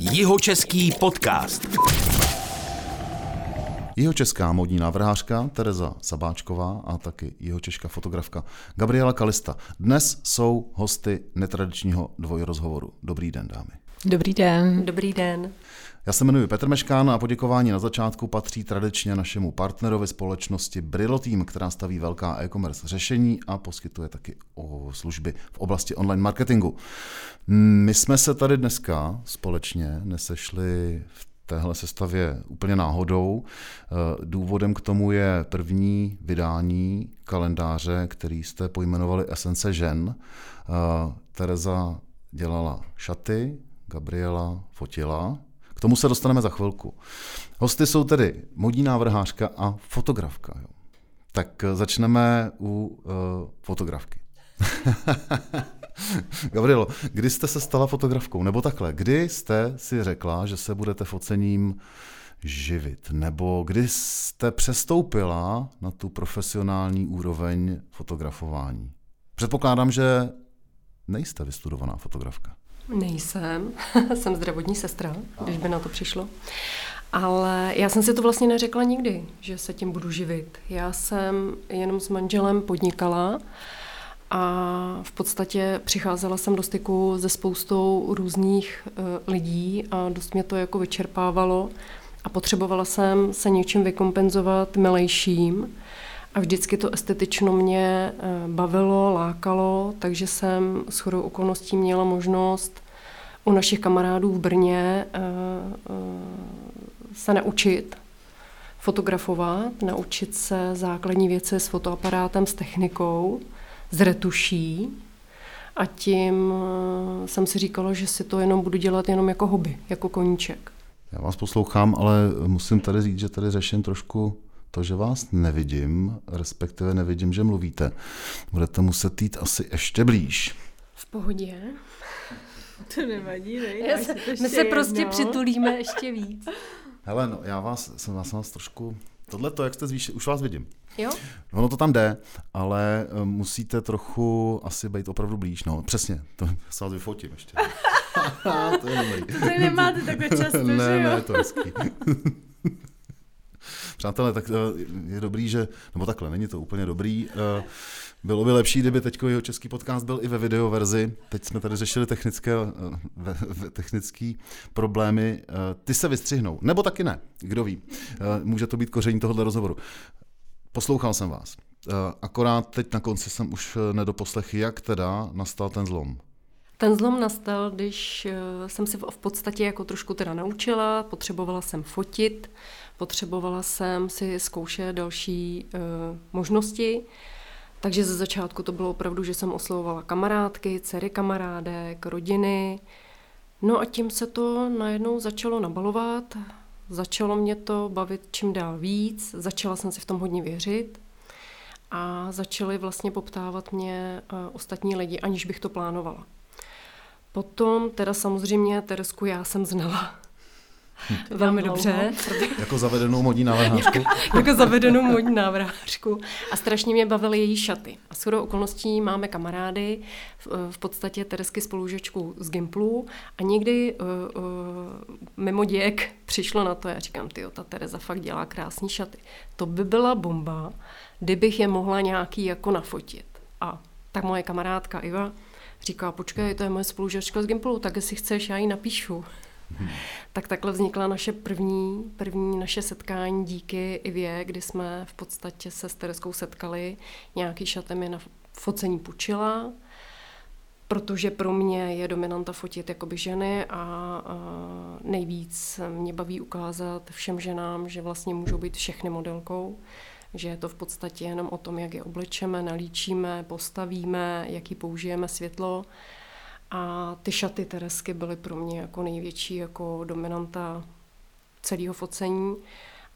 Jihočeský podcast. Jihočeská modní návrhářka Tereza Sabáčková a taky jihočešká fotografka Gabriela Kalista. Dnes jsou hosty netradičního dvojrozhovoru. Dobrý den, dámy. Dobrý den. Dobrý den. Já se jmenuji Petr Meškán a poděkování na začátku patří tradičně našemu partnerovi společnosti Brillo Team, která staví velká e-commerce řešení a poskytuje taky o služby v oblasti online marketingu. My jsme se tady dneska společně nesešli v téhle sestavě úplně náhodou. Důvodem k tomu je první vydání kalendáře, který jste pojmenovali Esence žen. Tereza dělala šaty, Gabriela fotila. K tomu se dostaneme za chvilku. Hosty jsou tedy modní návrhářka a fotografka. Jo. Tak začneme u uh, fotografky. Gabrielo, kdy jste se stala fotografkou? Nebo takhle, kdy jste si řekla, že se budete focením živit? Nebo kdy jste přestoupila na tu profesionální úroveň fotografování? Předpokládám, že nejste vystudovaná fotografka. Nejsem, jsem zdravotní sestra, když by na to přišlo. Ale já jsem si to vlastně neřekla nikdy, že se tím budu živit. Já jsem jenom s manželem podnikala a v podstatě přicházela jsem do styku se spoustou různých uh, lidí a dost mě to jako vyčerpávalo a potřebovala jsem se něčím vykompenzovat milejším. A vždycky to estetično mě eh, bavilo, lákalo, takže jsem s chodou okolností měla možnost u našich kamarádů v Brně eh, eh, se naučit fotografovat, naučit se základní věci s fotoaparátem, s technikou, s retuší. A tím jsem si říkala, že si to jenom budu dělat jenom jako hobby, jako koníček. Já vás poslouchám, ale musím tady říct, že tady řeším trošku to, že vás nevidím, respektive nevidím, že mluvíte. Budete muset jít asi ještě blíž. V pohodě. To nevadí, ne? Já se, my se prostě jedno. přitulíme ještě víc. Hele, no, já vás, jsem vás, vás trošku... Tohle to, jak jste zvýšili, už vás vidím. Jo? Ono to tam jde, ale eh, musíte trochu asi být opravdu blíž. No, přesně, to se vás vyfotím ještě. to je dobrý. To nemáte takhle často, ne, že jo? Ne, to je hezký. Přátelé, tak eh, je dobrý, že, nebo takhle, není to úplně dobrý. Eh, bylo by lepší, kdyby teď jeho český podcast byl i ve videoverzi. Teď jsme tady řešili technické, eh, technické problémy. Ty se vystřihnou, nebo taky ne, kdo ví. Může to být koření tohohle rozhovoru. Poslouchal jsem vás. Akorát teď na konci jsem už nedoposlech, jak teda nastal ten zlom. Ten zlom nastal, když jsem si v podstatě jako trošku teda naučila, potřebovala jsem fotit, potřebovala jsem si zkoušet další uh, možnosti. Takže ze začátku to bylo opravdu, že jsem oslovovala kamarádky, dcery kamarádek, rodiny. No a tím se to najednou začalo nabalovat, začalo mě to bavit čím dál víc, začala jsem si v tom hodně věřit a začaly vlastně poptávat mě uh, ostatní lidi, aniž bych to plánovala. Potom teda samozřejmě Teresku já jsem znala Velmi dobře. jako zavedenou modní návrhářku. jako, zavedenou modní návrhářku. A strašně mě bavily její šaty. A shodou okolností máme kamarády, v, v podstatě Teresky spolužečku z Gimplu a někdy uh, uh, mimo děk přišlo na to, já říkám, ty ta Tereza fakt dělá krásné šaty. To by byla bomba, kdybych je mohla nějaký jako nafotit. A tak moje kamarádka Iva říká, počkej, to je moje spolužečka z Gimplu, tak jestli chceš, já ji napíšu. Hmm. Tak takhle vznikla naše první, první naše setkání díky Ivě, kdy jsme v podstatě se s Tereskou setkali. Nějaký šaty mi na focení půjčila, protože pro mě je dominanta fotit jakoby ženy a, a nejvíc mě baví ukázat všem ženám, že vlastně můžou být všechny modelkou, že je to v podstatě jenom o tom, jak je oblečeme, nalíčíme, postavíme, jaký použijeme světlo a ty šaty Teresky byly pro mě jako největší jako dominanta celého focení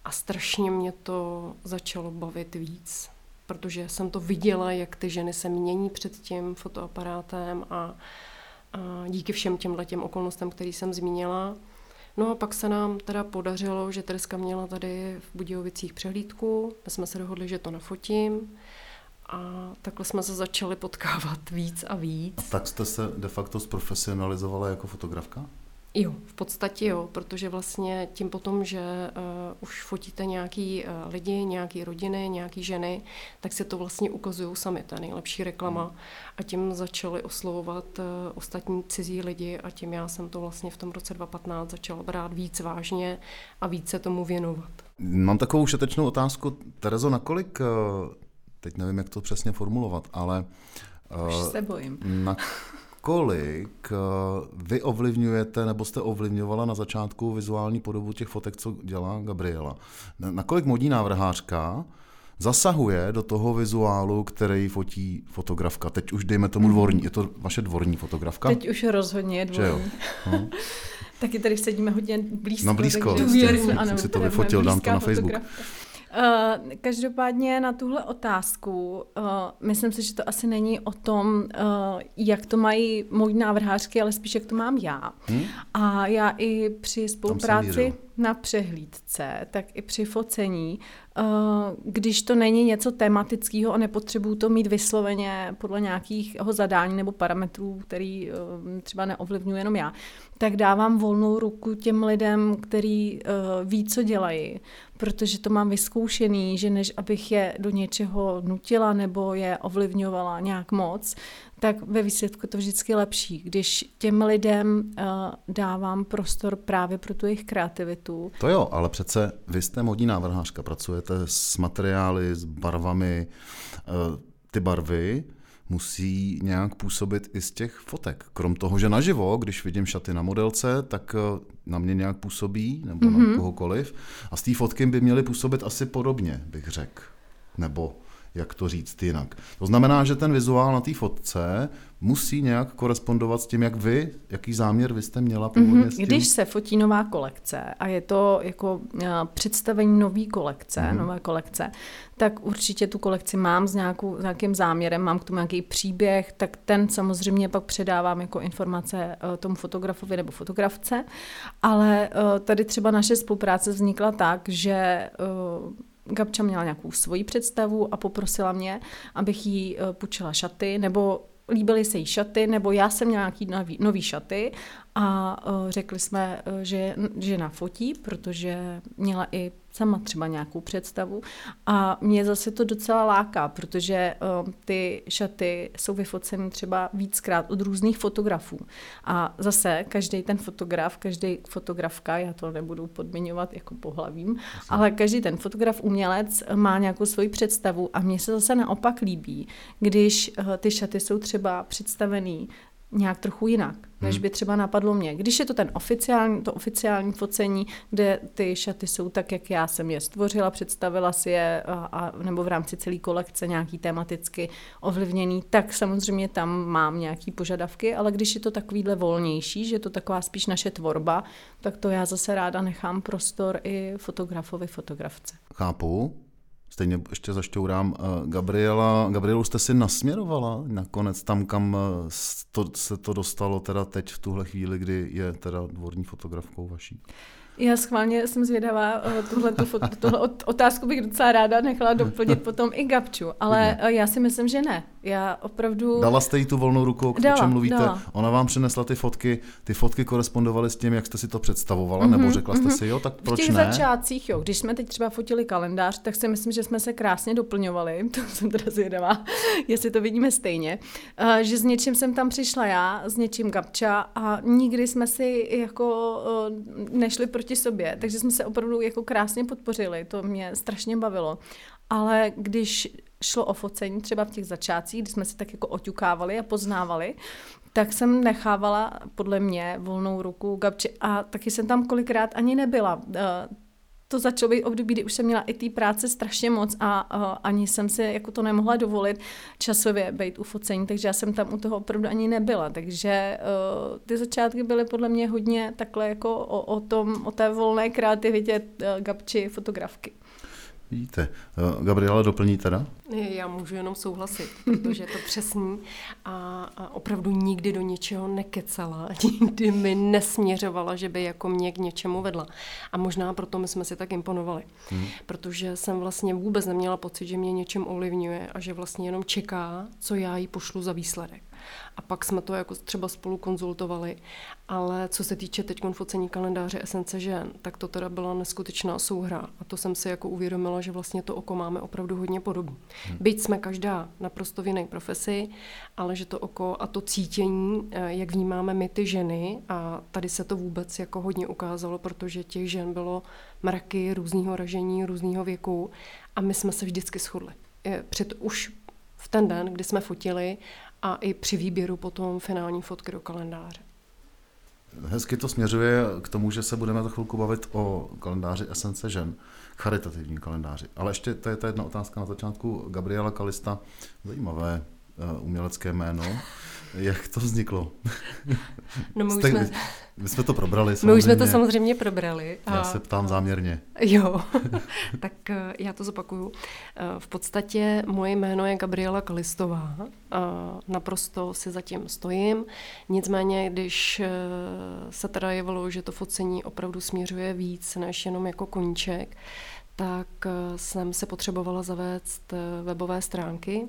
a strašně mě to začalo bavit víc, protože jsem to viděla, jak ty ženy se mění před tím fotoaparátem a, a díky všem těm těm okolnostem, který jsem zmínila. No a pak se nám teda podařilo, že Tereska měla tady v Budějovicích přehlídku, my jsme se dohodli, že to nafotím. A takhle jsme se začali potkávat víc a víc. A tak jste se de facto zprofesionalizovala jako fotografka? Jo, v podstatě jo, protože vlastně tím potom, že uh, už fotíte nějaký uh, lidi, nějaký rodiny, nějaký ženy, tak se to vlastně ukazují sami, je nejlepší reklama. Hmm. A tím začali oslovovat uh, ostatní cizí lidi a tím já jsem to vlastně v tom roce 2015 začala brát víc vážně a více tomu věnovat. Mám takovou šetečnou otázku. Terezo, nakolik, teď nevím, jak to přesně formulovat, ale... Už se bojím. Na kolik vy ovlivňujete, nebo jste ovlivňovala na začátku vizuální podobu těch fotek, co dělá Gabriela? Nakolik modní návrhářka zasahuje do toho vizuálu, který fotí fotografka. Teď už dejme tomu mhm. dvorní. Je to vaše dvorní fotografka? Teď už rozhodně je dvorní. No. Taky tady sedíme hodně blízko. No blízko, takže důvěrný, ano, si to vyfotil, dám to na Facebook. Uh, každopádně na tuhle otázku, uh, myslím si, že to asi není o tom, uh, jak to mají moji návrhářky, ale spíš jak to mám já. Hmm? A já i při spolupráci na přehlídce, tak i při focení, když to není něco tematického a nepotřebuju to mít vysloveně podle nějakého zadání nebo parametrů, který třeba neovlivňuje jenom já, tak dávám volnou ruku těm lidem, který ví, co dělají, protože to mám vyzkoušený, že než abych je do něčeho nutila nebo je ovlivňovala nějak moc, tak ve výsledku to vždycky lepší, když těm lidem uh, dávám prostor právě pro tu jejich kreativitu. To jo, ale přece vy jste modní návrhářka, pracujete s materiály, s barvami, uh, ty barvy musí nějak působit i z těch fotek. Krom toho, že naživo, když vidím šaty na modelce, tak eh, na mě nějak působí, nebo mm-hmm. na mhm. kohokoliv. A z té fotky by měly působit asi podobně, bych řekl. Nebo jak to říct jinak. To znamená, že ten vizuál na té fotce musí nějak korespondovat s tím, jak vy, jaký záměr vy jste měla původně mm-hmm. s tím. Když se fotí nová kolekce a je to jako uh, představení nové kolekce, mm-hmm. nové kolekce, tak určitě tu kolekci mám s, nějakou, s nějakým záměrem, mám k tomu nějaký příběh, tak ten samozřejmě pak předávám jako informace uh, tomu fotografovi nebo fotografce, ale uh, tady třeba naše spolupráce vznikla tak, že Gabča měla nějakou svoji představu a poprosila mě, abych jí eh, půjčila šaty, nebo líbily se jí šaty, nebo já jsem měla nějaký nový, nový šaty a uh, řekli jsme, uh, že, že nafotí, protože měla i sama třeba nějakou představu. A mě zase to docela láká, protože uh, ty šaty jsou vyfoceny třeba víckrát od různých fotografů. A zase každý ten fotograf, každý fotografka, já to nebudu podmiňovat jako pohlavím, Asi. ale každý ten fotograf, umělec má nějakou svoji představu. A mně se zase naopak líbí, když uh, ty šaty jsou třeba představený nějak trochu jinak, než hmm. by třeba napadlo mě. Když je to ten oficiální, to oficiální focení, kde ty šaty jsou tak, jak já jsem je stvořila, představila si je, a, a, nebo v rámci celé kolekce nějaký tematicky ovlivněný, tak samozřejmě tam mám nějaký požadavky, ale když je to takovýhle volnější, že je to taková spíš naše tvorba, tak to já zase ráda nechám prostor i fotografovi, fotografce. Chápu. Stejně ještě zašťourám. Eh, Gabriela, Gabrielu jste si nasměrovala nakonec tam, kam eh, to, se to dostalo teda teď v tuhle chvíli, kdy je teda dvorní fotografkou vaší? Já schválně jsem zvědavá, eh, tuhle, tu, tuhle otázku bych docela ráda nechala doplnit potom i Gabču, ale já si myslím, že ne. Já opravdu... Dala jste jí tu volnou ruku, o čem mluvíte? Dala. Ona vám přinesla ty fotky, ty fotky korespondovaly s tím, jak jste si to představovala, mm-hmm, nebo řekla jste mm-hmm. si, jo, tak proč ne? V těch ne? začátcích, jo, když jsme teď třeba fotili kalendář, tak si myslím, že jsme se krásně doplňovali, to jsem teda zvědavá, jestli to vidíme stejně, uh, že s něčím jsem tam přišla já, s něčím Gabča a nikdy jsme si jako uh, nešli proti sobě, takže jsme se opravdu jako krásně podpořili, to mě strašně bavilo. Ale když šlo o focení třeba v těch začátcích, kdy jsme se tak jako oťukávali a poznávali, tak jsem nechávala podle mě volnou ruku Gabči a taky jsem tam kolikrát ani nebyla. To začalo být období, kdy už jsem měla i té práce strašně moc a uh, ani jsem si jako to nemohla dovolit časově být u focení, takže já jsem tam u toho opravdu ani nebyla. Takže uh, ty začátky byly podle mě hodně takhle jako o, o tom, o té volné kreativitě uh, Gabči fotografky. Vidíte. Eh, Gabriela doplní teda? Já můžu jenom souhlasit, protože je to přesný a, a opravdu nikdy do něčeho nekecala, nikdy mi nesměřovala, že by jako mě k něčemu vedla. A možná proto my jsme si tak imponovali, hmm. protože jsem vlastně vůbec neměla pocit, že mě něčem ovlivňuje a že vlastně jenom čeká, co já jí pošlu za výsledek. A pak jsme to jako třeba spolu konzultovali. Ale co se týče teď focení kalendáře Esence žen, tak to teda byla neskutečná souhra a to jsem si jako uvědomila, že vlastně to oko máme opravdu hodně podobné. Hmm. Byť jsme každá naprosto v jiné profesi, ale že to oko a to cítění, eh, jak vnímáme my ty ženy a tady se to vůbec jako hodně ukázalo, protože těch žen bylo mraky různého ražení, různého věku a my jsme se vždycky shodli. Před už v ten den, kdy jsme fotili a i při výběru potom finální fotky do kalendáře. Hezky to směřuje k tomu, že se budeme za chvilku bavit o kalendáři Esence žen, charitativním kalendáři. Ale ještě to je ta jedna otázka na začátku. Gabriela Kalista, zajímavé umělecké jméno. Jak to vzniklo? No my, už jsme... my jsme to probrali samozřejmě. My už jsme to samozřejmě probrali. A... Já se ptám záměrně. Jo, tak eh, já to zopakuju. Eh, v podstatě moje jméno je Gabriela Kalistová. Naprosto si zatím stojím. Nicméně, když eh, se teda jevilo, že to focení opravdu směřuje víc než jenom jako koníček, tak jsem se potřebovala zavést webové stránky,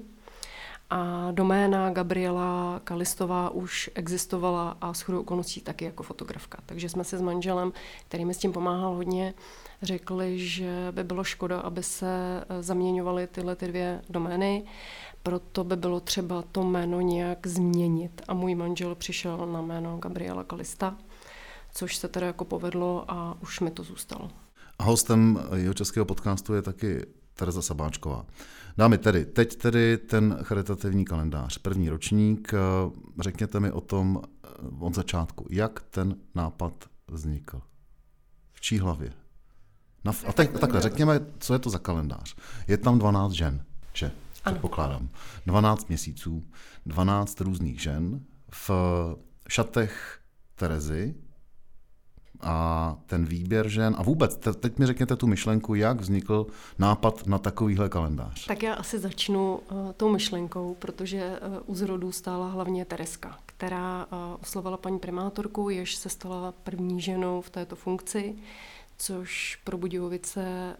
a doména Gabriela Kalistová už existovala a s okolností taky jako fotografka. Takže jsme se s manželem, který mi s tím pomáhal hodně, řekli, že by bylo škoda, aby se eh, zaměňovaly tyhle ty dvě domény, proto by bylo třeba to jméno nějak změnit. A můj manžel přišel na jméno Gabriela Kalista, což se teda jako povedlo a už mi to zůstalo. A hostem jeho českého podcastu je taky Tereza Sabáčková. Dámy tedy, teď tedy ten charitativní kalendář, první ročník. Eh, řekněte mi o tom eh, od začátku, jak ten nápad vznikl. V čí hlavě? Na, a teď, takhle, řekněme, co je to za kalendář. Je tam 12 žen, že? Předpokládám. 12 měsíců, 12 různých žen v šatech Terezy, a ten výběr žen a vůbec, teď mi řekněte tu myšlenku, jak vznikl nápad na takovýhle kalendář. Tak já asi začnu uh, tou myšlenkou, protože uh, u zrodu stála hlavně Tereska, která uh, oslovila paní primátorku, jež se stala první ženou v této funkci, což pro Budějovice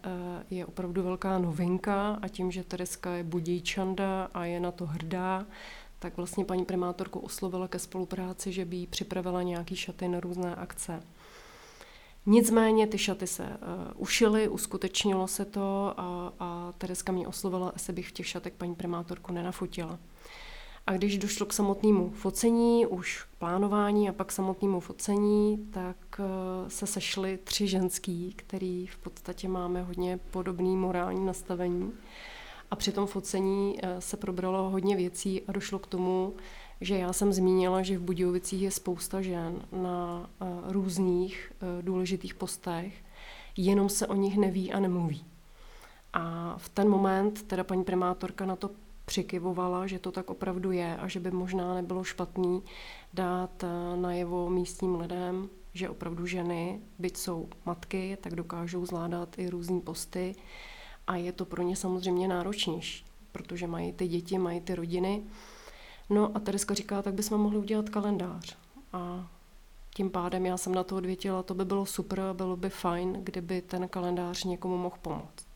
je opravdu velká novinka a tím, že Tereska je budějčanda a je na to hrdá, tak vlastně paní primátorku oslovila ke spolupráci, že by jí připravila nějaký šaty na různé akce. Nicméně ty šaty se uh, ušily, uskutečnilo se to a, a Tereska mě oslovila, asi bych v těch šatek paní primátorku nenafotila. A když došlo k samotnému focení, už k plánování a pak samotnému focení, tak uh, se sešly tři ženský, který v podstatě máme hodně podobný morální nastavení. A při tom focení uh, se probralo hodně věcí a došlo k tomu, že já jsem zmínila, že v Budějovicích je spousta žen na uh, různých uh, důležitých postech, jenom se o nich neví a nemluví. A v ten moment teda paní primátorka na to přikyvovala, že to tak opravdu je a že by možná nebylo špatný dát uh, najevo místním lidem, že opravdu ženy, byť jsou matky, tak dokážou zvládat i různé posty a je to pro ně samozřejmě náročnější, protože mají ty děti, mají ty rodiny No a Tereska říká, tak bychom mohli udělat kalendář. A tím pádem já jsem na to odvětila, to by bylo super a bylo by fajn, kdyby ten kalendář někomu mohl pomoct.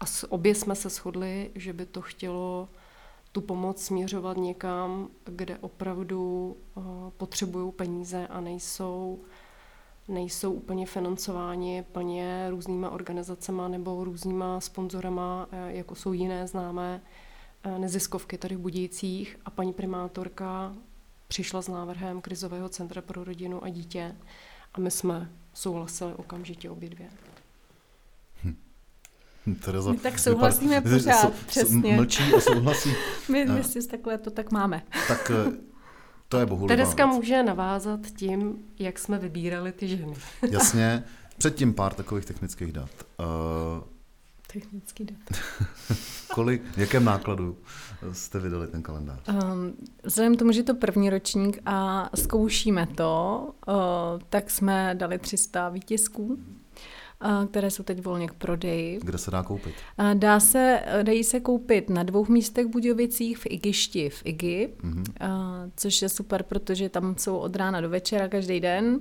A obě jsme se shodli, že by to chtělo tu pomoc směřovat někam, kde opravdu uh, potřebují peníze a nejsou, nejsou úplně financováni plně různýma organizacemi nebo různýma sponzorama, uh, jako jsou jiné známé Eh, neziskovky tady v Budících a paní primátorka přišla s návrhem krizového centra pro rodinu a dítě a my jsme souhlasili okamžitě obě dvě. Hm. Tereza, my tak souhlasíme vypad... pořád, so, přesně. Mlčí a souhlasí. my, my si takhle to tak máme. Tak eh, to je bohulibá Tereska věc. může navázat tím, jak jsme vybírali ty ženy. Jasně. Předtím pár takových technických dat. Uh, Technický dat. Kolik, v jakém nákladu jste vydali ten kalendář? Um, vzhledem tomu, že je to první ročník a zkoušíme to, uh, tak jsme dali 300 výtisků. Které jsou teď volně k prodeji. Kde se dá koupit? Dá se, dají se koupit na dvou místech v Budějovicích, v Igišti, v Igi, mm-hmm. což je super, protože tam jsou od rána do večera každý den.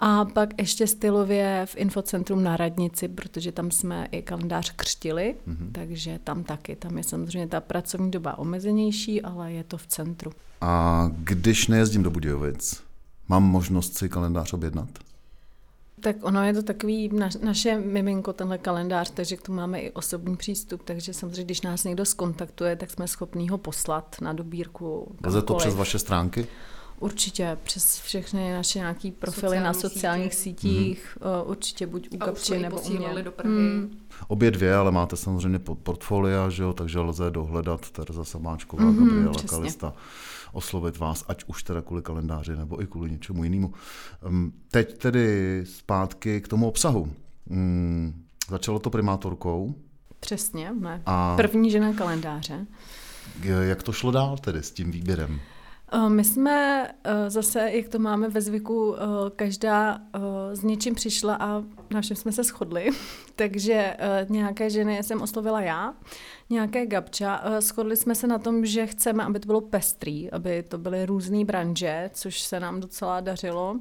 A pak ještě stylově v Infocentrum na Radnici, protože tam jsme i kalendář křtili, mm-hmm. takže tam taky. Tam je samozřejmě ta pracovní doba omezenější, ale je to v centru. A když nejezdím do Budějovic, mám možnost si kalendář objednat? Tak ono je to takový naš, naše miminko, tenhle kalendář, takže k tomu máme i osobní přístup, takže samozřejmě, když nás někdo skontaktuje, tak jsme schopní ho poslat na dobírku. Lze to přes vaše stránky? Určitě, přes všechny naše nějaké profily Sociální na sociálních sítě. sítích, mm-hmm. určitě buď u Kapči nebo u mě. do Prahy. Mm. Obě dvě, ale máte samozřejmě portfolia, že jo, takže lze dohledat Tereza Samáčková, mm-hmm, Gabriela přesně. Kalista oslovit vás, ať už teda kvůli kalendáři nebo i kvůli něčemu jinému. Teď tedy zpátky k tomu obsahu. Hmm, začalo to primátorkou. Přesně, ne. A První žena kalendáře. Jak to šlo dál tedy s tím výběrem? Eh, my jsme eh, zase, jak to máme ve zvyku, eh, každá s něčím přišla a na všem jsme se shodli. Takže nějaké ženy jsem oslovila já, nějaké Gabča. Shodli jsme se na tom, že chceme, aby to bylo pestrý, aby to byly různé branže, což se nám docela dařilo.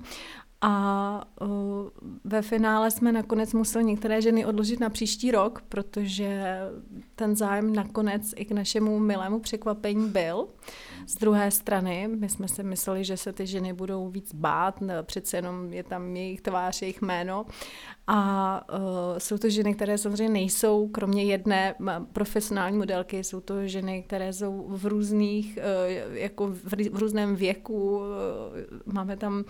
A ve finále jsme nakonec museli některé ženy odložit na příští rok, protože ten zájem nakonec i k našemu milému překvapení byl. Z druhé strany, my jsme si mysleli, že se ty ženy budou víc bát, přece jenom je tam jejich tvář, jejich jméno. A jsou to ženy, které samozřejmě nejsou, kromě jedné profesionální modelky, jsou to ženy, které jsou v různých, uh, jako v, různém věku. Uh, máme tam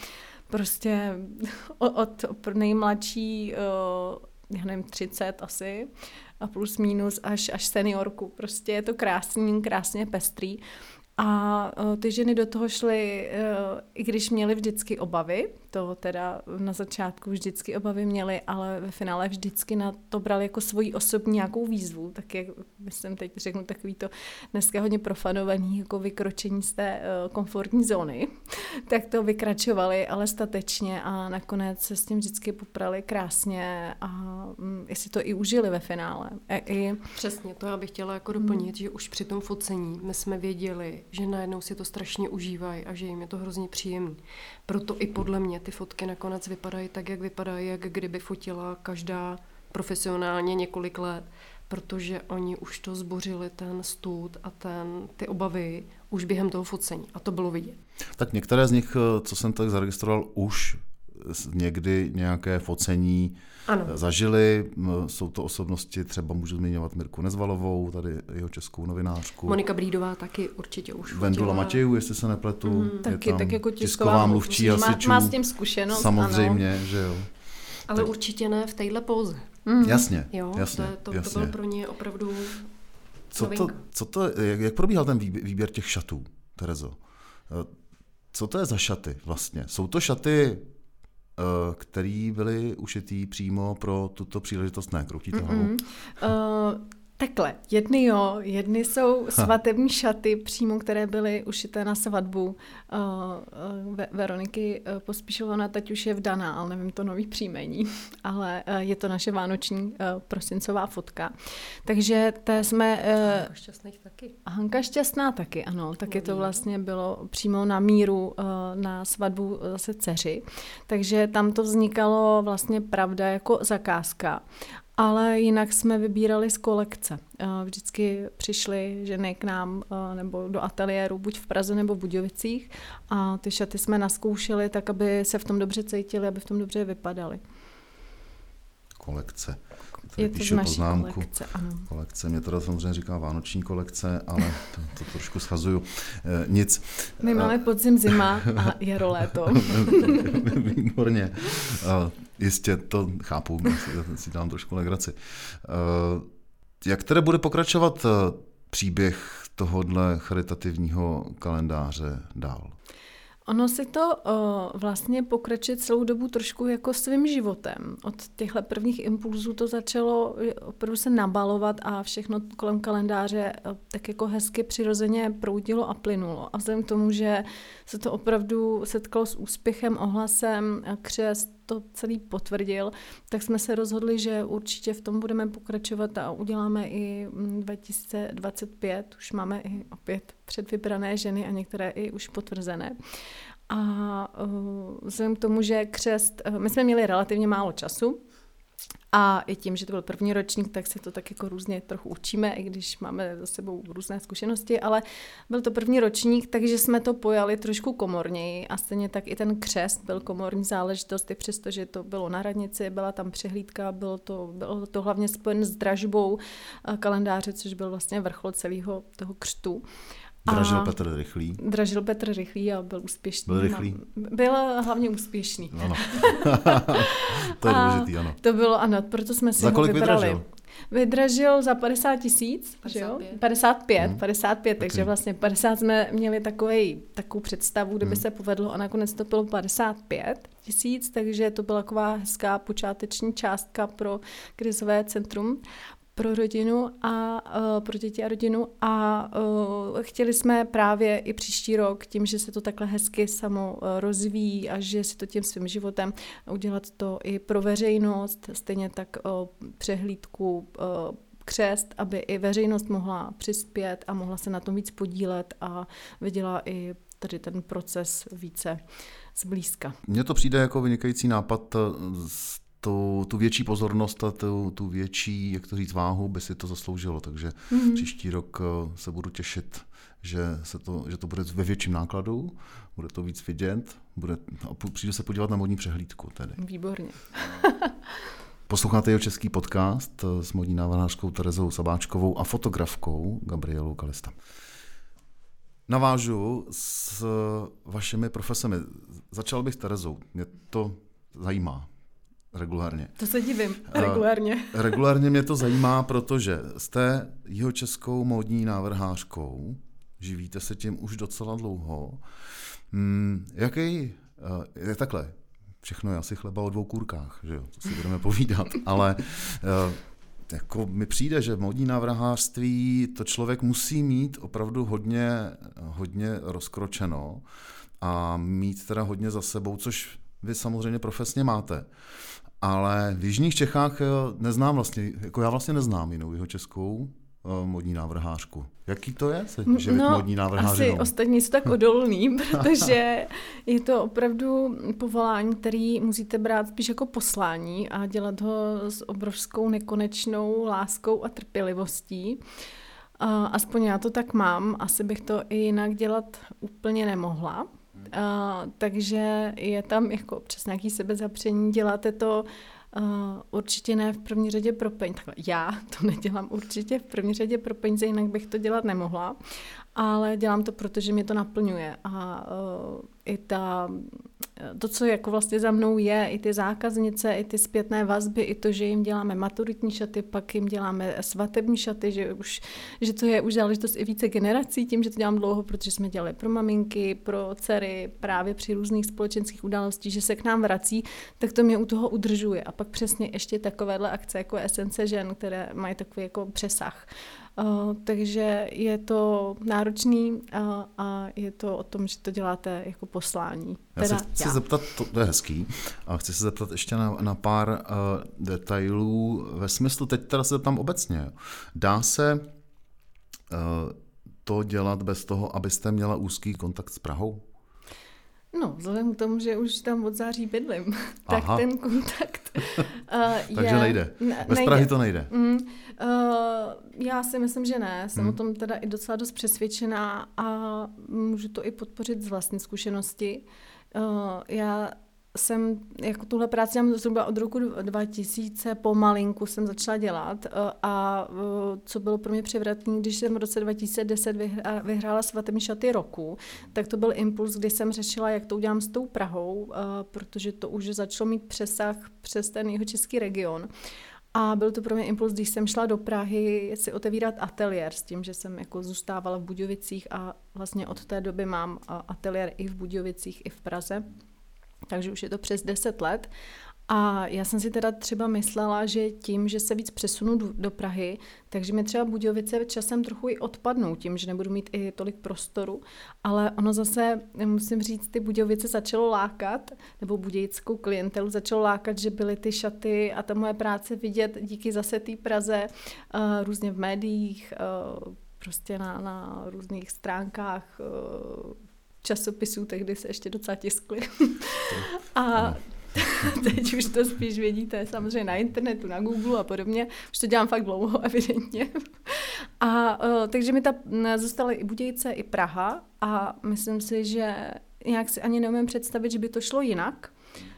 prostě od, od nejmladší, uh, já nevím, 30 asi, a plus minus až, až seniorku. Prostě je to krásný, krásně pestrý. A ty ženy do toho šly, e, i když měly vždycky obavy, to teda na začátku vždycky obavy měly, ale ve finále vždycky na to brali jako svoji osobní nějakou výzvu, tak jak myslím teď řeknu takový to dneska hodně profanovaný jako vykročení z té e, komfortní zóny, tak to vykračovali, ale statečně a nakonec se s tím vždycky poprali krásně a mm, jestli to i užili ve finále. E, I... Přesně, to já bych chtěla jako doplnit, hmm. že už při tom focení my jsme věděli, že najednou si to strašně užívají a že jim je to hrozně příjemné. Proto i podle mě ty fotky nakonec vypadají tak, jak vypadají, jak kdyby fotila každá profesionálně několik let, protože oni už to zbořili ten stud a ten, ty obavy už během toho focení a to bylo vidět. Tak některé z nich, co jsem tak zaregistroval, už někdy nějaké focení ano. zažili. Jsou to osobnosti, třeba můžu zmiňovat Mirku Nezvalovou, tady jeho českou novinářku. Monika Brídová taky určitě už Vendula Matějů, jestli se nepletu. Mm, je taky, tam tak jako tisková mluvčí má, má s tím zkušenost. Samozřejmě, ano. že jo. Ale tak. určitě ne v téhle póze. Mm. Jasně, jo, jasně, to, to, jasně. to bylo pro ně opravdu co to, co to, jak, jak probíhal ten výběr těch šatů, Terezo? Co to je za šaty vlastně? Jsou to šaty který byly ušitý přímo pro tuto příležitost. Ne, kroutíte hlavu. Uh, Takhle, jedny jo, jedny jsou svatební šaty přímo, které byly ušité na svatbu uh, uh, Veroniky uh, Pospíšilové, ona teď už je vdaná, ale nevím to nový příjmení, ale uh, je to naše vánoční uh, prosincová fotka. Takže té jsme... Uh, Hanka Šťastných taky. Hanka Šťastná taky, ano, taky to vlastně bylo přímo na míru uh, na svatbu zase dceři. Takže tam to vznikalo vlastně pravda jako zakázka ale jinak jsme vybírali z kolekce. Eh, vždycky přišly ženy k nám eh, nebo do ateliéru, buď v Praze nebo v Budějovicích a ty šaty jsme naskoušeli tak, aby se v tom dobře cítili, aby v tom dobře vypadaly. Kolekce. Tady je to naší poznámku. kolekce, ano. Kolekce, mě teda samozřejmě říká vánoční kolekce, ale to, to trošku schazuju. E, nic. My máme podzim, zima a jaro, léto. Výborně. E, jistě, to chápu, si dám trošku legraci. E, jak tedy bude pokračovat příběh tohohle charitativního kalendáře dál? Ono si to uh, vlastně pokračuje celou dobu trošku jako svým životem. Od těchto prvních impulzů to začalo opravdu se nabalovat a všechno kolem kalendáře tak jako hezky přirozeně proudilo a plynulo. A vzhledem k tomu, že se to opravdu setkalo s úspěchem, ohlasem, křest, to celý potvrdil, tak jsme se rozhodli, že určitě v tom budeme pokračovat a uděláme i 2025. Mm, už máme i opět předvybrané ženy a některé i už potvrzené. A uh, vzhledem k tomu, že křest, uh, my jsme měli relativně málo času, a i tím, že to byl první ročník, tak se to tak jako různě trochu učíme, i když máme za sebou různé zkušenosti, ale byl to první ročník, takže jsme to pojali trošku komorněji a stejně tak i ten křest byl komorní záležitost, i přesto, že to bylo na radnici, byla tam přehlídka, bylo to, bylo to hlavně spojen s dražbou uh, kalendáře, což byl vlastně vrchol celého toho křtu. Dražil a Petr Rychlý. Dražil Petr Rychlý a byl úspěšný. Byl rychlý. Byl hlavně úspěšný. Ano. to je důležitý, ano. To bylo, ano, proto jsme si za ho vybrali. Vydražil? Vydražil za 50 tisíc, 55. 55, hmm. 55, okay. takže vlastně 50 jsme měli takový, takovou představu, kdyby hmm. se povedlo a nakonec to bylo 55 tisíc, takže to byla taková hezká počáteční částka pro krizové centrum pro rodinu a uh, pro děti a rodinu a uh, chtěli jsme právě i příští rok tím, že se to takhle hezky samo uh, rozvíjí a že si to tím svým životem udělat to i pro veřejnost, stejně tak uh, přehlídku uh, křest, aby i veřejnost mohla přispět a mohla se na tom víc podílet a viděla i tady ten proces více zblízka. Mně to přijde jako vynikající nápad z tu, tu větší pozornost a tu, tu větší, jak to říct, váhu by si to zasloužilo. Takže mm-hmm. příští rok eh, se budu těšit, že, se to, že to bude ve větším nákladu, bude to víc vidět, bude, a přijdu se podívat na modní přehlídku. Tedy. Výborně. Posloucháte jeho český podcast eh, s modní návrhářkou Terezou Sabáčkovou a fotografkou Gabrielou Kalista. Navážu s vašimi profesemi. Začal bych s Terezou. Mě to zajímá. Regulárně. To se divím, regulárně. Uh, regulárně mě to zajímá, protože jste jeho českou módní návrhářkou, živíte se tím už docela dlouho. Hmm, jaký, uh, je takhle, všechno je asi chleba o dvou kůrkách, že jo, to si budeme povídat, ale uh, jako mi přijde, že v módní návrhářství to člověk musí mít opravdu hodně, hodně rozkročeno a mít teda hodně za sebou, což vy samozřejmě profesně máte. Ale v Jižních Čechách eh, neznám vlastně, jako já vlastně neznám jinou jeho českou uh, modní návrhářku. Jaký to je, se živit no, modní návrhářinou? Asi ostatní jsou tak odolný, protože je to opravdu povolání, který musíte brát spíš jako poslání a dělat ho s obrovskou nekonečnou láskou a trpělivostí. Uh, aspoň já to tak mám, asi bych to i jinak dělat úplně nemohla. Uh, takže je tam jako občas nějaký sebezapření, děláte to uh, určitě ne v první řadě pro peníze. Takhle, já to nedělám určitě v první řadě pro peníze, jinak bych to dělat nemohla, ale dělám to, protože mě to naplňuje a uh, i ta to, co jako vlastně za mnou je, i ty zákaznice, i ty zpětné vazby, i to, že jim děláme maturitní šaty, pak jim děláme svatební šaty, že, už, že to je už záležitost i více generací, tím, že to dělám dlouho, protože jsme dělali pro maminky, pro dcery, právě při různých společenských událostí, že se k nám vrací, tak to mě u toho udržuje. A pak přesně ještě takovéhle akce jako Esence žen, které mají takový jako přesah. Uh, takže je to náročný uh, a je to o tom, že to děláte jako poslání. Já se chci já. zeptat, to, to je hezký, a chci se zeptat ještě na, na pár uh, detailů ve smyslu, teď teda se zeptám obecně. Dá se uh, to dělat bez toho, abyste měla úzký kontakt s Prahou? No, vzhledem k tomu, že už tam od září bydlím, tak Aha. ten kontakt uh, Takže je, nejde. Ne, Bez nejde. Prahy to nejde. Mm, uh, já si myslím, že ne. Jsem hmm. o tom teda i docela dost přesvědčená a můžu to i podpořit z vlastní zkušenosti. Uh, já jsem jako tuhle práci dělám zhruba od roku 2000 pomalinku jsem začala dělat eh, a eh, co bylo pro mě převratný, když jsem v roce 2010 vyhrála svatební šaty roku, tak to byl impuls, kdy jsem řešila, jak to udělám s tou Prahou, eh, protože to už začalo mít přesah přes ten jeho český region. A byl to pro mě impuls, když jsem šla do Prahy si otevírat ateliér s tím, že jsem jako zůstávala v Budějovicích a vlastně od té doby mám ateliér i v Budějovicích, i v Praze takže už je to přes 10 let. A já jsem si teda třeba myslela, že tím, že se víc přesunu do, Prahy, takže mi třeba Budějovice časem trochu i odpadnou tím, že nebudu mít i tolik prostoru, ale ono zase, musím říct, ty Budějovice začalo lákat, nebo budějickou klientelu začalo lákat, že byly ty šaty a ta moje práce vidět díky zase té Praze uh, různě v médiích, uh, prostě na, na různých stránkách uh, časopisů, tehdy se ještě docela tiskly. a teď už to spíš vidíte samozřejmě na internetu, na Google a podobně. Už to dělám fakt dlouho, evidentně. A uh, takže mi ta zůstaly i Budějce, i Praha a myslím si, že nějak si ani neumím představit, že by to šlo jinak.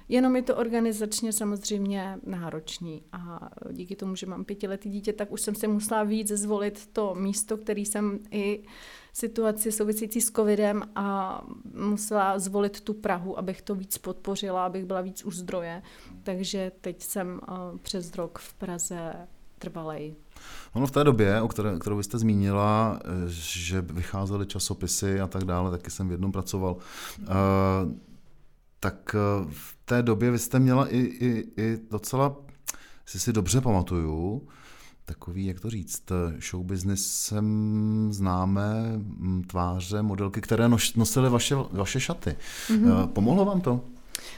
Jenom je to organizačně samozřejmě náročný a díky tomu, že mám pětiletý dítě, tak už jsem si musela víc zvolit to místo, který jsem i situaci související s covidem a musela zvolit tu Prahu, abych to víc podpořila, abych byla víc u zdroje. Takže teď jsem eh, přes rok v Praze trvalej. Ono v té době, o které, kterou byste zmínila, eh, že vycházely časopisy a tak dále, taky jsem v jednom pracoval, uh, tak v té době vy jste měla i, i, i docela, si si dobře pamatuju, takový, jak to říct, show businessem známé mm, tváře, modelky, které nosily vaše, vaše šaty. Mm-hmm. Pomohlo vám to?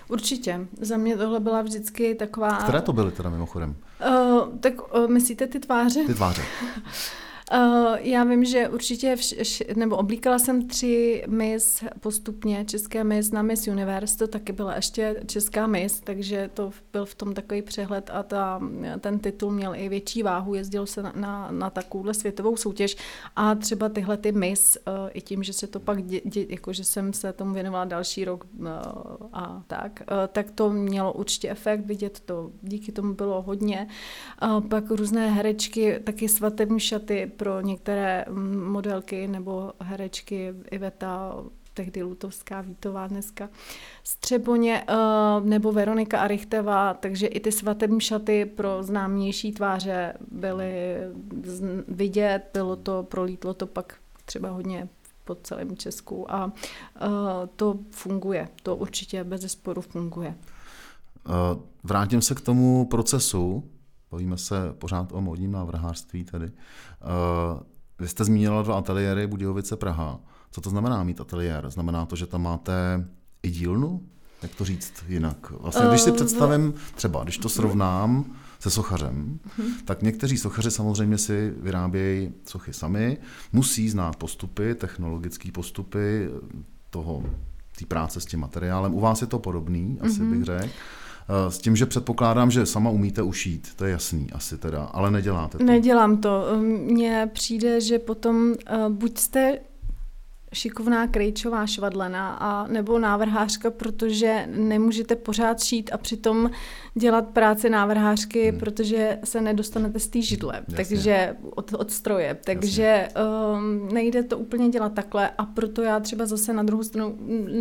Určitě. Za mě tohle byla vždycky taková... Které to byly teda mimochodem? Uh, tak uh, myslíte ty tváře? Ty tváře. Uh, já vím, že určitě, vš, nebo oblíkala jsem tři Miss postupně, české Miss na Miss Universe, to taky byla ještě česká Miss, takže to byl v tom takový přehled a ta, ten titul měl i větší váhu, jezdil se na, na, na takovouhle světovou soutěž a třeba tyhle ty Miss, uh, i tím, že se to pak, dě, dě, jako že jsem se tomu věnovala další rok uh, a tak, uh, tak to mělo určitě efekt, vidět to, díky tomu bylo hodně. Uh, pak různé herečky, taky svatební šaty, pro některé mm, modelky nebo herečky Iveta, tehdy Lutovská, Vítová dneska, Střeboně eh, nebo Veronika Arichteva, takže i ty svatební šaty pro známější tváře byly vidět, bylo to, prolítlo to pak třeba hodně po celém Česku a uh, to funguje, to určitě bez zesporu funguje. Eh, vrátím se k tomu procesu. Bavíme se pořád o modním návrhářství tedy. Uh, vy jste zmínila dva ateliéry Budějovice Praha. Co to znamená mít ateliér? Znamená to, že tam máte i dílnu? Jak to říct jinak? Vlastně, když si eh, představím, třeba když to srovnám se sochařem, uh-huh. tak někteří sochaři samozřejmě si vyrábějí sochy sami, musí znát postupy, technologické postupy toho, té práce s tím materiálem. U vás je to podobný, asi uh-huh. bych řekl. Eh, s tím, že předpokládám, že sama umíte ušít, to je jasný asi teda, ale neděláte to. Nedělám to. Mně přijde, že potom uh, buď jste šikovná krejčová švadlena a nebo návrhářka, protože nemůžete pořád šít a přitom dělat práci návrhářky, hmm. protože se nedostanete z té židle, Jasně. takže od, od stroje. Takže um, nejde to úplně dělat takhle a proto já třeba zase na druhou stranu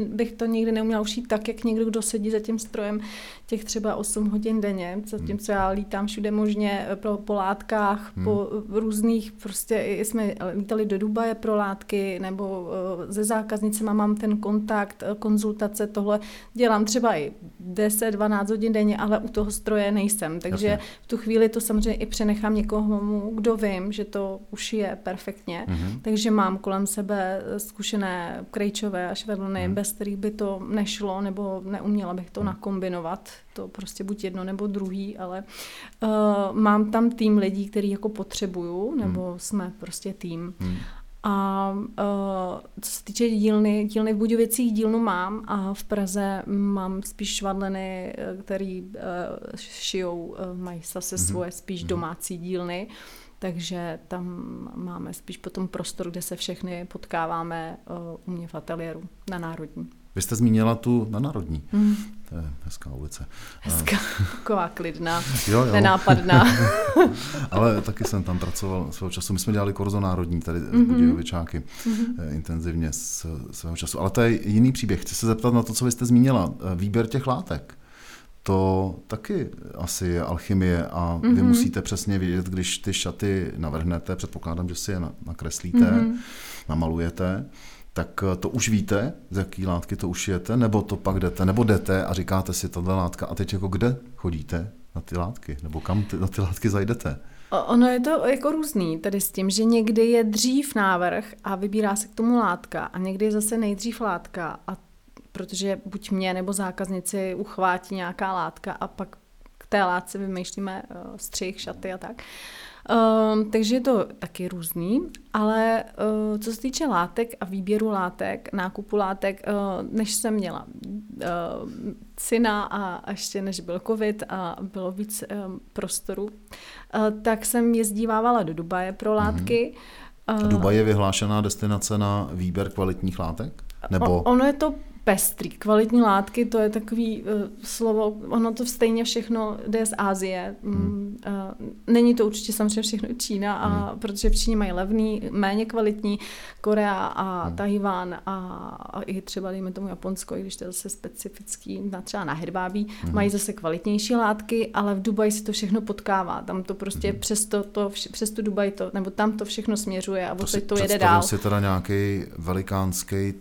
bych to nikdy neuměla ušít tak, jak někdo, kdo sedí za tím strojem těch třeba 8 hodin denně, zatímco hmm. já lítám všude možně pro, po látkách, hmm. po různých, prostě jsme lítali do Dubaje pro látky, nebo ze zákaznicema mám ten kontakt, konzultace, tohle dělám třeba i 10-12 hodin denně, ale u toho stroje nejsem. Takže Jasně. v tu chvíli to samozřejmě i přenechám někomu, kdo vím, že to už je perfektně. Mm-hmm. Takže mám kolem sebe zkušené krejčové a švedlny, mm. bez kterých by to nešlo, nebo neuměla bych to mm. nakombinovat. To prostě buď jedno nebo druhý, ale uh, mám tam tým lidí, který jako potřebuju, nebo mm. jsme prostě tým. Mm. A uh, co se týče dílny, dílny v Budějovicích dílnu mám a v Praze mám spíš švadleny, který uh, šijou, uh, mají zase mm-hmm. svoje spíš mhm. domácí dílny. Takže tam máme spíš potom prostor, kde se všechny potkáváme uh, u mě v ateliéru na Národní. Vy jste zmínila tu na Národní. Mm. To je hezká ulice. Hezká, taková klidná, jo, jo. nenápadná. Ale taky jsem tam pracoval svého času. My jsme dělali Korzo Národní, tady mm-hmm. Budějovičáky, mm-hmm. intenzivně z svého času. Ale to je jiný příběh. Chci se zeptat na to, co vy jste zmínila. Eh, výběr těch látek to taky asi je alchymie a vy mm-hmm. musíte přesně vědět, když ty šaty navrhnete, předpokládám, že si je nakreslíte, mm-hmm. namalujete, tak to už víte, z jaký látky to ušijete, nebo to pak jdete, nebo jdete a říkáte si tohle látka a teď jako kde chodíte na ty látky, nebo kam ty, na ty látky zajdete? Ono je to jako různý tady s tím, že někdy je dřív návrh a vybírá se k tomu látka a někdy je zase nejdřív látka a protože buď mě nebo zákaznici uchvátí nějaká látka a pak k té látce vymýšlíme uh, střih, šaty a tak. Uh, Um, takže je to taky různý, ale uh, co se týče látek a výběru látek, nákupu látek, uh, než jsem měla uh, syna a ještě než byl covid a bylo víc um, prostoru, uh, tak jsem jezdívávala do Dubaje pro mhm. látky. Mm-hmm. Dubaj je vyhlášená destinace na výběr kvalitních látek? Nebo... ono je to pestrý. Kvalitní látky, to je takový uh, slovo, ono to stejně všechno jde z Ázie. Hmm. Uh, není to určitě samozřejmě všechno Čína, a, hmm. protože v Číně mají levný, méně kvalitní, Korea a hmm. Tajván a, a i třeba dejme tomu Japonsko, i když to je zase specifický, na třeba na hedvábí, hmm. mají zase kvalitnější látky, ale v Dubaji se to všechno potkává. Tam to prostě hmm. přes, to, to, přes tu Dubaj to, nebo tam to všechno směřuje a to si, to jede dál. si teda nějaký velikánský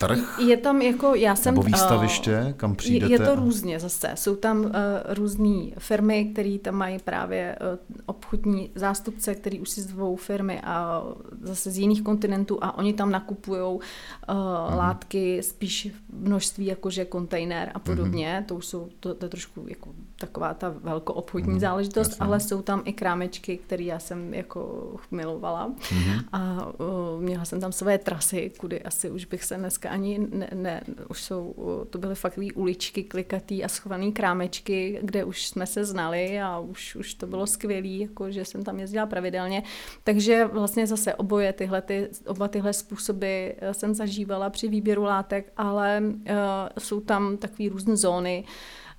trh? Je tam jako, já jsem... Nebo výstaviště, kam přijdete? Je to různě zase. Jsou tam uh, různé firmy, které tam mají právě uh, obchodní zástupce, který už si zvou firmy a zase z jiných kontinentů a oni tam nakupují uh, mm. látky spíš množství jakože kontejner a podobně. Mm. To už jsou, to, to je trošku jako taková ta velkoobchodní mm. záležitost, Jasně. ale jsou tam i krámečky, které já jsem jako milovala mm. a uh, měla jsem tam své trasy, kudy asi už bych se dneska ani ne, ne už jsou, to byly fakt uličky klikatý a schovaný krámečky, kde už jsme se znali a už, už to bylo skvělé, jako že jsem tam jezdila pravidelně. Takže vlastně zase oboje tyhle, ty, oba tyhle způsoby eh, jsem zažívala při výběru látek, ale uh, jsou tam takové různé zóny,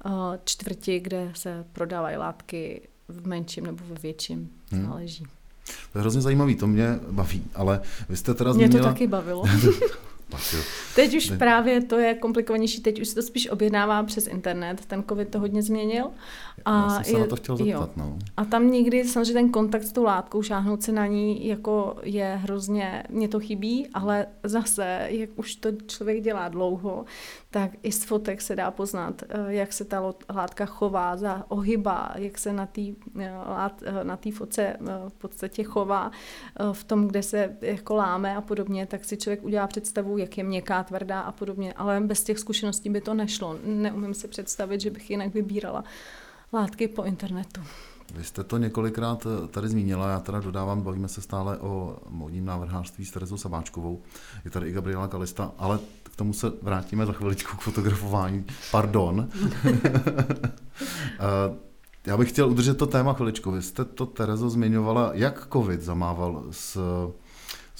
uh, čtvrti, kde se prodávají látky v menším nebo ve větším, hmm. záleží. To je hrozně zajímavý, to mě baví, ale vy jste teda zmínila... Mě to taky bavilo. Teď už ne. právě to je komplikovanější, teď už se to spíš objednává přes internet, ten covid to hodně změnil. A Já jsem se je, na to chtěl zeptat, jo. no. A tam někdy samozřejmě ten kontakt s tou látkou, šáhnout se na ní, jako je hrozně, mě to chybí, ale zase, jak už to člověk dělá dlouho, tak i z fotek se dá poznat, eh, jak se ta látka chová, za ohyba, jak se na té eh, eh, na tý fotce v podstatě chová v tom, kde se jako láme a podobně, tak si člověk udělá představu, jak je měkká, tvrdá a podobně, ale bez těch zkušeností by to nešlo. Neumím si představit, že bych jinak vybírala látky po internetu. Vy jste to několikrát tady zmínila, já teda dodávám, bavíme se stále o modním návrhářství s Terezou Sabáčkovou, je tady i Gabriela Kalista, ale k tomu se vrátíme za chviličku k fotografování. Pardon. Eh, já bych chtěl udržet to téma chviličku. Vy jste to, Terezo, zmiňovala, jak covid zamával s,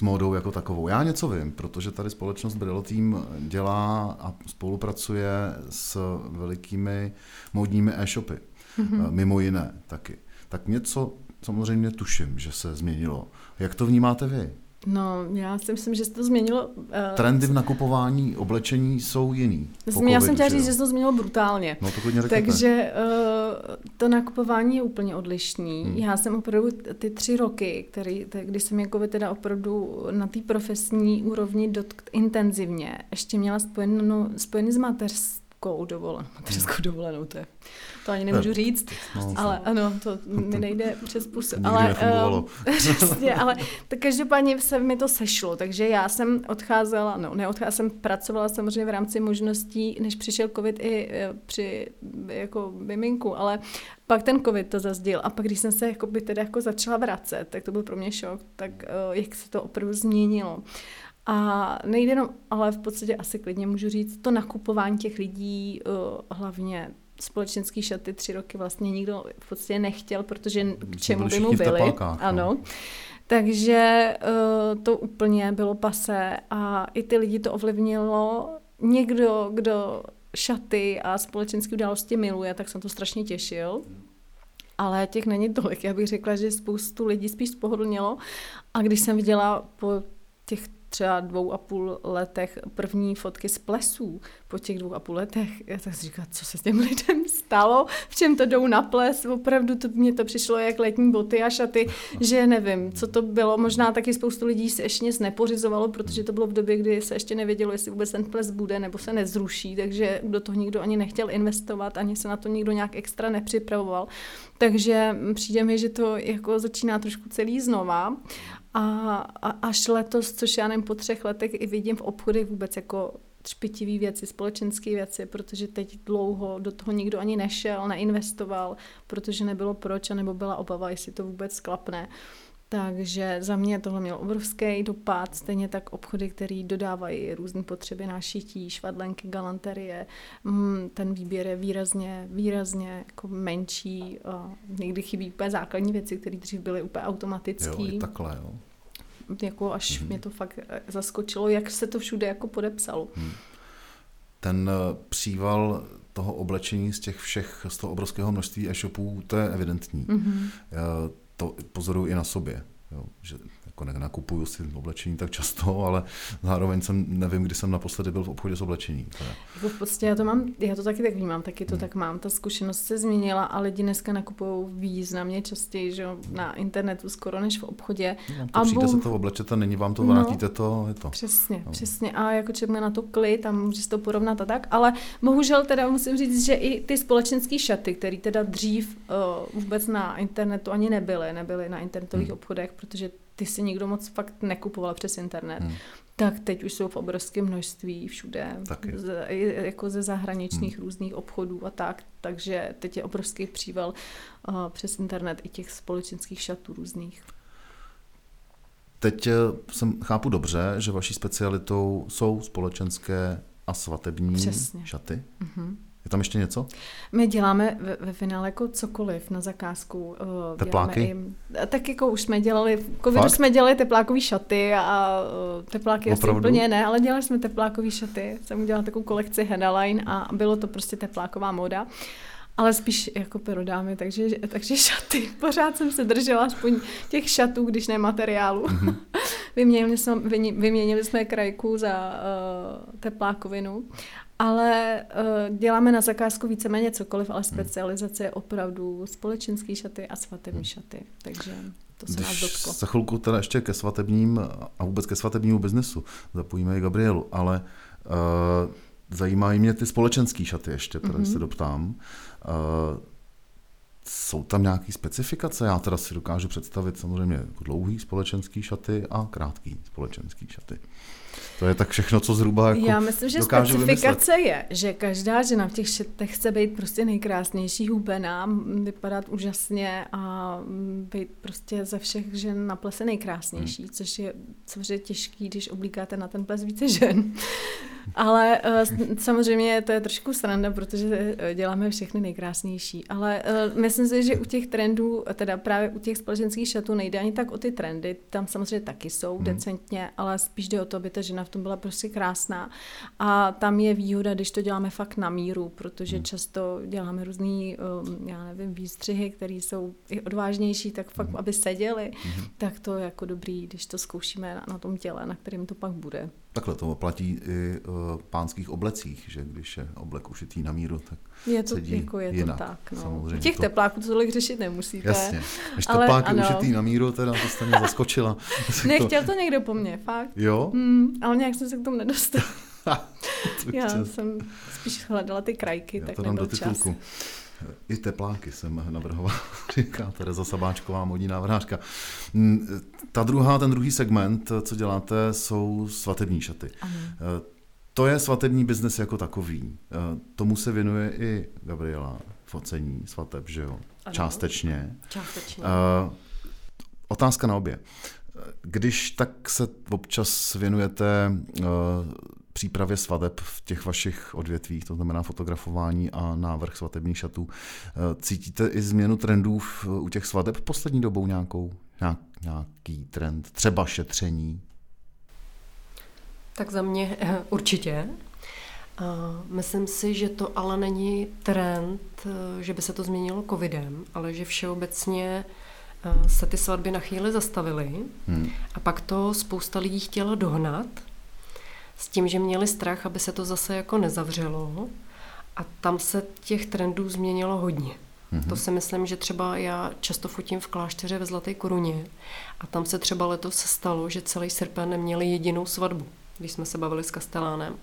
s módou jako takovou. Já něco vím, protože tady společnost Brillo Team dělá a spolupracuje s velikými módními e-shopy. Mm-hmm. Mimo jiné taky. Tak něco samozřejmě tuším, že se změnilo. Jak to vnímáte vy? No, já si myslím, že se to změnilo. Uh, Trendy v nakupování oblečení jsou jiný. Myslím, já jsem chtěla říct, že se to změnilo brutálně. No, to Takže uh, to nakupování je úplně odlišný. Hmm. Já jsem opravdu ty tři roky, který, kdy jsem jako teda opravdu na té profesní úrovni dotk intenzivně, ještě měla spojenou, spojený s mateřskou dovolenou. Mateřskou hmm. dovolenou, to je to ani nemůžu říct, no, ale ano, to mi nejde přes pusu. Ale, uh, přesně, ale tak každopádně se mi to sešlo, takže já jsem odcházela, no neodcházela, jsem pracovala samozřejmě v rámci možností, než přišel covid i eh, při jako miminku, ale pak ten covid to zazdil a pak když jsem se jako by teda jako začala vracet, tak to byl pro mě šok, tak jak se to opravdu změnilo. A nejde jenom, ale v podstatě asi klidně můžu říct, to nakupování těch lidí, hlavně společenský šaty tři roky vlastně nikdo v podstatě nechtěl, protože k čemu by mu byly. No. Ano. Takže uh, to úplně bylo pase a i ty lidi to ovlivnilo. Někdo, kdo šaty a společenské události miluje, tak jsem to strašně těšil. Ale těch není tolik. Já bych řekla, že spoustu lidí spíš spohodlnělo. A když jsem viděla po těch třeba dvou a půl letech první fotky z plesů po těch dvou a půl letech. Já tak si říkala, co se s těm lidem stalo, v čem to jdou na ples, opravdu to, mně to přišlo jak letní boty a šaty, že nevím, co to bylo. Možná taky spoustu lidí se ještě nic nepořizovalo, protože to bylo v době, kdy se ještě nevědělo, jestli vůbec ten ples bude nebo se nezruší, takže do toho nikdo ani nechtěl investovat, ani se na to nikdo nějak extra nepřipravoval. Takže přijde mi, že to jako začíná trošku celý znova. A, a až letos, což já nevím, po třech letech i vidím v obchodech vůbec jako špitivý věci, společenské věci, protože teď dlouho do toho nikdo ani nešel, neinvestoval, protože nebylo proč, nebo byla obava, jestli to vůbec klapne. Takže za mě tohle mělo obrovský dopad, stejně tak obchody, které dodávají různé potřeby na šití, švadlenky, galanterie. Mm, ten výběr je výrazně, výrazně jako menší. Někdy chybí úplně základní věci, které dřív byly úplně automatické. Jo, i takhle, jo. Jako až mm-hmm. mě to fakt eh, zaskočilo, jak se to všude jako podepsalo. Hmm. Ten eh, příval toho oblečení z těch všech, z toho obrovského množství e-shopů, to je evidentní. Mm-hmm. To pozoruju i na sobě, jo, že jako nenakupuju si oblečení tak často, ale zároveň jsem nevím, kdy jsem naposledy byl v obchodě s oblečením. Jako v podstatě já to mám, já to taky tak vnímám, taky to hmm. tak mám. Ta zkušenost se změnila a lidi dneska nakupují významně častěji, že na internetu skoro než v obchodě. No, to a přijde se to oblečete, není vám to, vrátíte no, to, je to. Přesně, no. přesně. A jako člověk na to klid a může to porovnat a tak, ale bohužel teda musím říct, že i ty společenské šaty, které teda dřív uh, vůbec na internetu ani nebyly, nebyly na internetových hmm. obchodech, protože ty si nikdo moc fakt nekupoval přes internet, hmm. tak teď už jsou v obrovském množství všude, z, jako ze zahraničních hmm. různých obchodů a tak, takže teď je obrovský příval uh, přes internet i těch společenských šatů různých. Teď eh, jsem chápu dobře, že vaší specialitou jsou společenské a svatební Přesně. šaty. Mm-hmm. Je tam ještě něco? My děláme ve, ve finále jako cokoliv na zakázku. Uh, Tepláky? I, tak jako už jsme dělali, v covidu jsme dělali teplákové šaty a uh, tepláky Opravdu? asi úplně ne, ale dělali jsme teplákové šaty. Jsem udělala takovou kolekci Hedaline a bylo to prostě tepláková moda. Ale spíš jako perodámy, takže, takže šaty. Pořád jsem se držela aspoň těch šatů, když ne materiálu. Mm-hmm. vyměnili, jsme, vyměnili jsme krajku za uh, teplákovinu ale uh, děláme na zakázku víceméně cokoliv, ale specializace je opravdu společenský šaty a svatební hmm. šaty, takže to se Když nás dotklo. za chvilku teda ještě ke svatebním a vůbec ke svatebnímu biznesu zapojíme i Gabrielu, ale uh, zajímají mě ty společenské šaty ještě, které mm-hmm. se doptám. Uh, jsou tam nějaké specifikace? Já teda si dokážu představit samozřejmě jako dlouhý společenský šaty a krátký společenský šaty. To je tak všechno, co zhruba jako Já myslím, že specifikace vymyslet. je, že každá žena v těch šetech chce být prostě nejkrásnější, hubená, vypadat úžasně a být prostě ze všech žen na plese nejkrásnější, hmm. což je, což je těžký, když oblíkáte na ten ples více žen. Ale uh, samozřejmě to je trošku sranda, protože eh, děláme všechny nejkrásnější. Ale uh, myslím si, že u těch trendů, teda právě u těch společenských šatů nejde ani tak o ty trendy, tam samozřejmě taky jsou hmm. decentně, ale spíš jde o to, aby ta žena v tom byla prostě krásná. A tam je výhoda, když to děláme fakt na míru, protože hmm. často děláme různý, um, já nevím, výstřihy, které jsou i odvážnější, tak fakt, hmm. aby seděly, hmm. tak to je jako dobrý, když to zkoušíme na, na tom těle, na kterém to pak bude. Takhle to platí i uh, pánských oblecích, že když je oblek ušitý na míru, tak je to, sedí jako je jinak. to tak. No. Samozřejmě těch to... tepláků to tolik řešit nemusíte. Jasně. Když ale, teplák je ušitý na míru, teda to jste mě zaskočila. Nechtěl to někdo po mně, fakt. Jo? Hmm, ale nějak jsem se k tomu nedostal. Já jsem spíš hledala ty krajky, Já tak to dám do titulku. Čas. I tepláky jsem navrhoval, říká Tereza Sabáčková, modní návrhářka. Mm, ta druhá, ten druhý segment, co děláte, jsou svatební šaty. Ano. Eh, to je svatební biznes jako takový. Eh, tomu se věnuje i Gabriela, focení svateb, že jo? Ano. Částečně. Částečně. Uh, otázka na obě. Když tak se občas věnujete uh, přípravě svadeb v těch vašich odvětvích, to znamená fotografování a návrh svatebních šatů. Eh, cítíte i změnu trendů v, u těch svadeb poslední dobou nějakou? Nějak, nějaký trend? Třeba šetření? Tak za mě eh, určitě. Myslím si, že to ale není trend, eh, že by se to změnilo covidem, ale že všeobecně se ty svatby na chvíli zastavily hmm. a pak to spousta lidí chtěla dohnat s tím, že měli strach, aby se to zase jako nezavřelo a tam se těch trendů změnilo hodně. Mm-hmm. To si myslím, že třeba já často fotím v klášteře ve Zlaté koruně a tam se třeba letos stalo, že celý srpen neměli jedinou svatbu, když jsme se bavili s Kastelánem,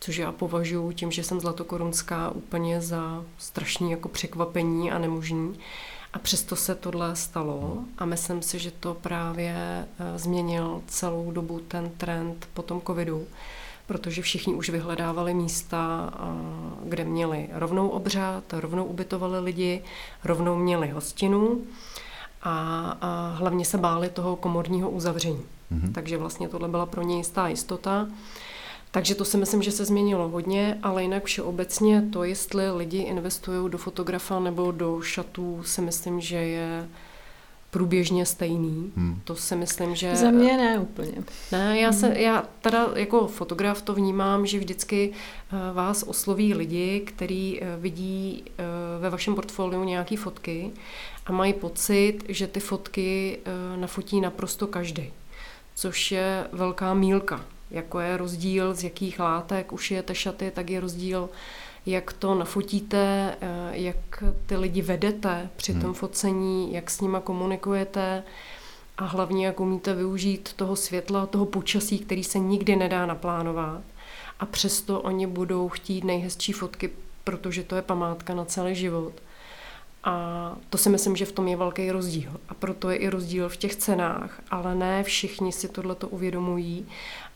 což já považuji tím, že jsem zlatokorunská úplně za strašný jako překvapení a nemožný. A přesto se tohle stalo a myslím si, že to právě eh, změnil celou dobu ten trend po tom covidu, protože všichni už vyhledávali místa, kde měli rovnou obřad, rovnou ubytovali lidi, rovnou měli hostinu a, a hlavně se báli toho komorního uzavření. Mm-hmm. Takže vlastně tohle byla pro ně jistá jistota. Takže to si myslím, že se změnilo hodně, ale jinak všeobecně to, jestli lidi investují do fotografa nebo do šatů, si myslím, že je průběžně stejný. Hmm. To si myslím, že... Za mě ne úplně. Ne, já, se, já teda jako fotograf to vnímám, že vždycky eh, vás osloví lidi, kteří eh, vidí eh, ve vašem portfoliu nějaké fotky a mají pocit, že ty fotky nafotí naprosto každý. Což je velká mílka. Jako je rozdíl, z jakých látek ušijete šaty, tak je rozdíl jak to nafotíte, eh, jak ty lidi vedete při tom hmm. focení, jak s nima komunikujete a hlavně jak umíte využít toho světla, toho počasí, který se nikdy nedá naplánovat. A přesto oni budou chtít nejhezčí fotky, protože to je památka na celý život. A to si myslím, že v tom je velký rozdíl. A proto je i rozdíl v těch cenách, ale ne všichni si tohleto uvědomují.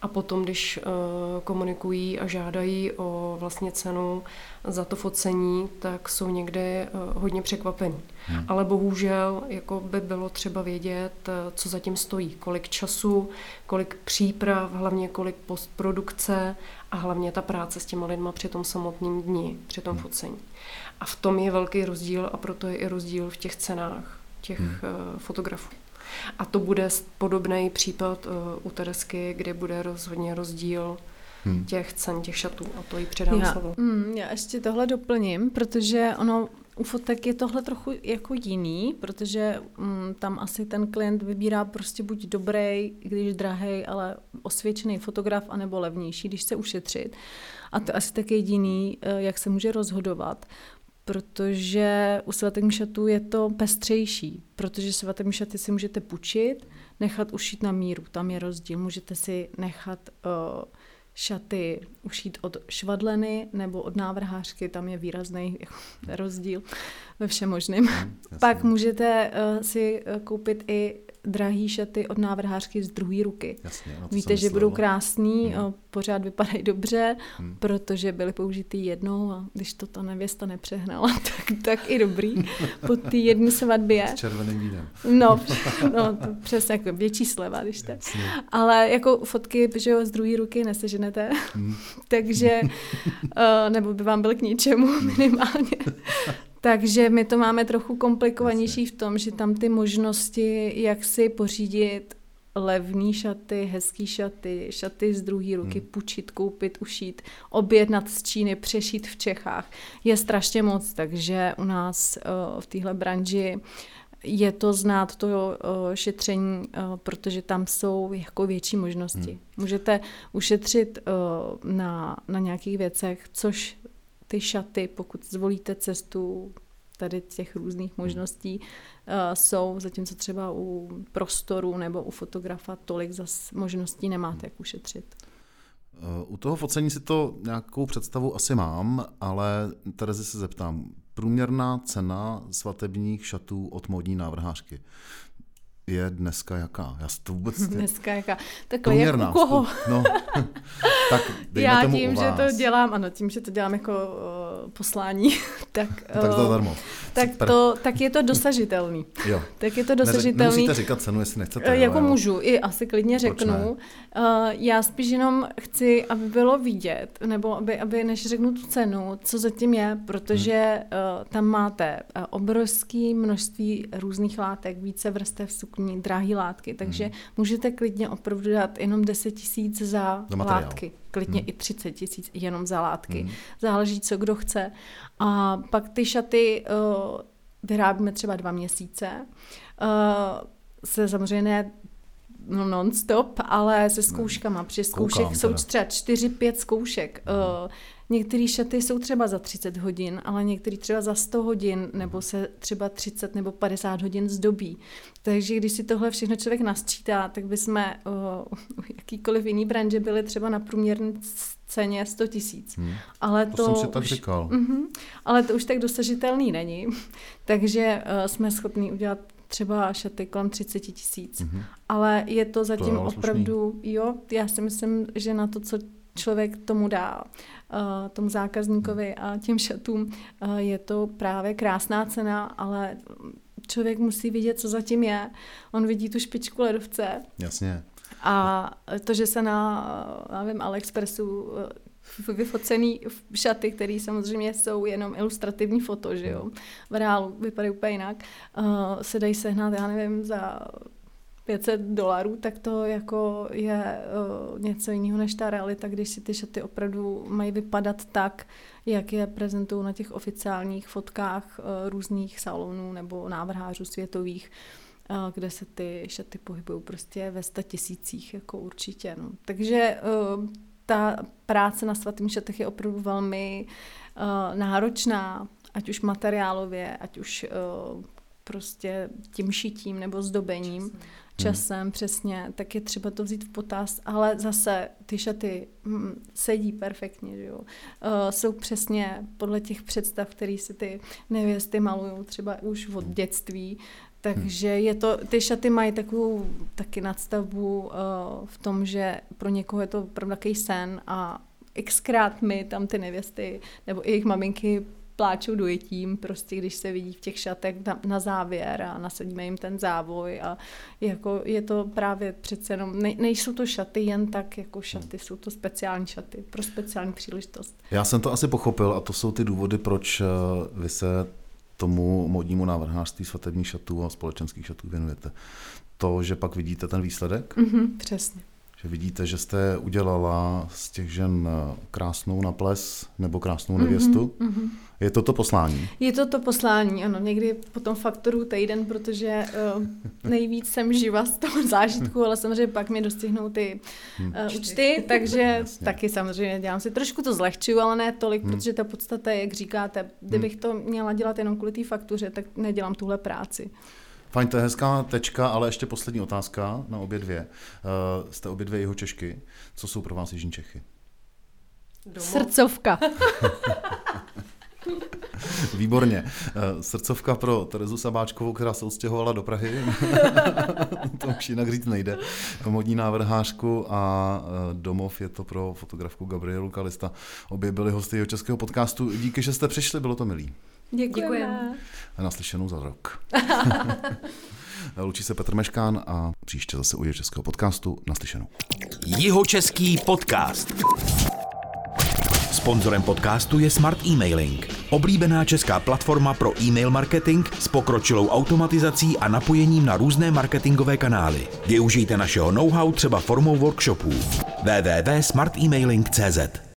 A potom, když uh, komunikují a žádají o vlastně cenu za to focení, tak jsou někde uh, hodně překvapení. Hmm. Ale bohužel jako by bylo třeba vědět, uh, co zatím stojí, kolik času, kolik příprav, hlavně kolik postprodukce a hlavně ta práce s těma lidma při tom samotném dni, při tom hmm. focení. A v tom je velký rozdíl a proto je i rozdíl v těch cenách těch hmm. fotografů. A to bude podobný případ uh, u Teresky, kde bude rozhodně rozdíl hmm. těch cen, těch šatů. A to jí předám já, slovo. Mm, já ještě tohle doplním, protože ono u fotek je tohle trochu jako jiný, protože mm, tam asi ten klient vybírá prostě buď dobrý, když drahý, ale osvědčený fotograf, anebo levnější, když chce ušetřit. A to asi tak jediný, eh, jak se může rozhodovat protože u svatých šatů je to pestřejší, protože svaté šaty si můžete půjčit, nechat ušít na míru, tam je rozdíl. Můžete si nechat uh, šaty ušít od švadleny nebo od návrhářky, tam je výrazný rozdíl ve všem možným. Hmm, Pak můžete uh, si uh, koupit i drahý šaty od návrhářky z druhé ruky. Jasně, no Víte, že budou krásný, hmm. pořád vypadají dobře, hmm. protože byly použitý jednou a když to ta nevěsta nepřehnala, tak, tak i dobrý. Po té jedné svatbě. S červeným vínem. No, no to přesně jako větší sleva, když to. Ale jako fotky, že jo, z druhé ruky neseženete, hmm. takže, nebo by vám byl k ničemu minimálně. Takže my to máme trochu komplikovanější v tom, že tam ty možnosti, jak si pořídit levný šaty, hezký šaty, šaty z druhé ruky, hmm. půjčit, koupit, ušít, objednat z Číny, přešít v Čechách, je strašně moc, takže u nás uh, v téhle branži je to znát to uh, šetření, uh, protože tam jsou jako větší možnosti. Hmm. Můžete ušetřit na, na nějakých věcech, což ty šaty, pokud zvolíte cestu tady těch různých možností, uh, jsou, zatímco třeba u prostoru nebo u fotografa tolik zas možností nemáte, jak ušetřit. Eh, u toho focení si to nějakou představu asi mám, ale Terezi se zeptám. Průměrná cena svatebních šatů od módní návrhářky je dneska jaká? Já to vůbec... Dneska jaká? Takhle, jak u koho? No, tak Já tomu tím, že to dělám, ano, tím, že to dělám jako uh, poslání, tak... Uh, tak zadarmo. Tak, to, tak je to dosažitelný. jo. Tak je to dosažitelný. Nemusíte říkat cenu, jestli nechcete. Uh, jako jo, můžu, i asi klidně řeknu. Uh, já spíš jenom chci, aby bylo vidět, nebo aby, aby než řeknu tu cenu, co zatím je, protože hmm. uh, tam máte obrovské množství různých látek, více vrstev sukní, kvalitní, drahé látky, takže hmm. můžete klidně opravdu dát jenom 10 tisíc za látky. Klidně hmm. i 30 tisíc jenom za látky. Hmm. Záleží, co kdo chce. A pak ty šaty uh, vyrábíme třeba dva měsíce. Uh, se samozřejmě ne no non-stop, ale se zkouškama, protože zkoušek Koukám, jsou třeba 4-5 zkoušek. Uh, některé šaty jsou třeba za 30 hodin, ale některé třeba za 100 hodin, nebo se třeba 30 nebo 50 hodin zdobí. Takže když si tohle všechno člověk nasčítá, tak bychom uh, u jakýkoliv jiný branže byli třeba na průměrné ceně 100 tisíc. Hmm. Ale to, to jsem si tak už, říkal. Uh-huh, ale to už tak dosažitelný není. Takže uh, jsme schopni udělat třeba šaty kolem 30 tisíc. Mm-hmm. Ale je to zatím to opravdu, slušný. jo, já si myslím, že na to, co člověk tomu dá, uh, tomu zákazníkovi a těm šatům, uh, je to právě krásná cena, ale člověk musí vidět, co zatím je. On vidí tu špičku ledovce. Jasně. A to, že se na, já vím, AliExpressu vyfocený šaty, které samozřejmě jsou jenom ilustrativní foto, že jo. V reálu vypadají úplně jinak. Uh, se dají sehnat, já nevím, za 500 dolarů, tak to jako je uh, něco jiného než ta realita, když si ty šaty opravdu mají vypadat tak, jak je prezentují na těch oficiálních fotkách uh, různých salonů nebo návrhářů světových kde se ty šaty pohybují prostě ve sta tisících, jako určitě. No. Takže uh, ta práce na svatých šatech je opravdu velmi uh, náročná, ať už materiálově, ať už uh, prostě tím šitím nebo zdobením, časem, časem hmm. přesně, tak je třeba to vzít v potaz, ale zase ty šaty hm, sedí perfektně, že jo. Uh, jsou přesně podle těch představ, které si ty nevěsty malují třeba už od dětství, takže je to, ty šaty mají takovou taky nadstavbu uh, v tom, že pro někoho je to opravdu takový sen a xkrát my tam ty nevěsty nebo i jejich maminky pláčou dojetím, prostě když se vidí v těch šatech na, na závěr a nasadíme jim ten závoj a jako je to právě přece jenom, ne, nejsou to šaty jen tak jako šaty, jsou to speciální šaty pro speciální příležitost. Já jsem to asi pochopil a to jsou ty důvody, proč eh, vy se tomu modnímu návrhářství svatebních šatů a společenských šatů věnujete. To, že pak vidíte ten výsledek? Mm-hmm, přesně. Že vidíte, že jste udělala z těch žen eh, krásnou na ples nebo krásnou nevěstu. Mm-hmm, Je to to poslání? Je to to poslání, ano. Někdy potom faktoru týden, protože uh, nejvíc jsem živa z toho zážitku, ale samozřejmě pak mě dostihnou ty uh, účty, takže Jasně. taky samozřejmě dělám si trošku to zlehčuju, ale ne tolik, hmm. protože ta podstata je, jak říkáte, kdybych hmm. to měla dělat jenom kvůli té faktuře, tak nedělám tuhle práci. Fajn, to je hezká tečka, ale ještě poslední otázka na obě dvě. Uh, jste obě dvě jeho Češky. Co jsou pro vás Jižní Čechy? Domov. Srdcovka. Výborně. Eh, srdcovka pro Terezu Sabáčkovou, která se odstěhovala do Prahy. to už jinak říct nejde. Modní návrhářku a eh, domov je to pro fotografku Gabrielu Kalista. Obě byly hosty jeho českého podcastu. Díky, že jste přišli, bylo to milý. Děkujeme. A naslyšenou za rok. Lučí se Petr Meškán a příště zase u českého podcastu. Naslyšenou. Jihočeský podcast. Sponzorem podcastu je Smart Emailing, oblíbená česká platforma pro e-mail marketing s pokročilou automatizací a napojením na různé marketingové kanály. Využijte našeho know-how třeba formou workshopů. www.smartemailing.cz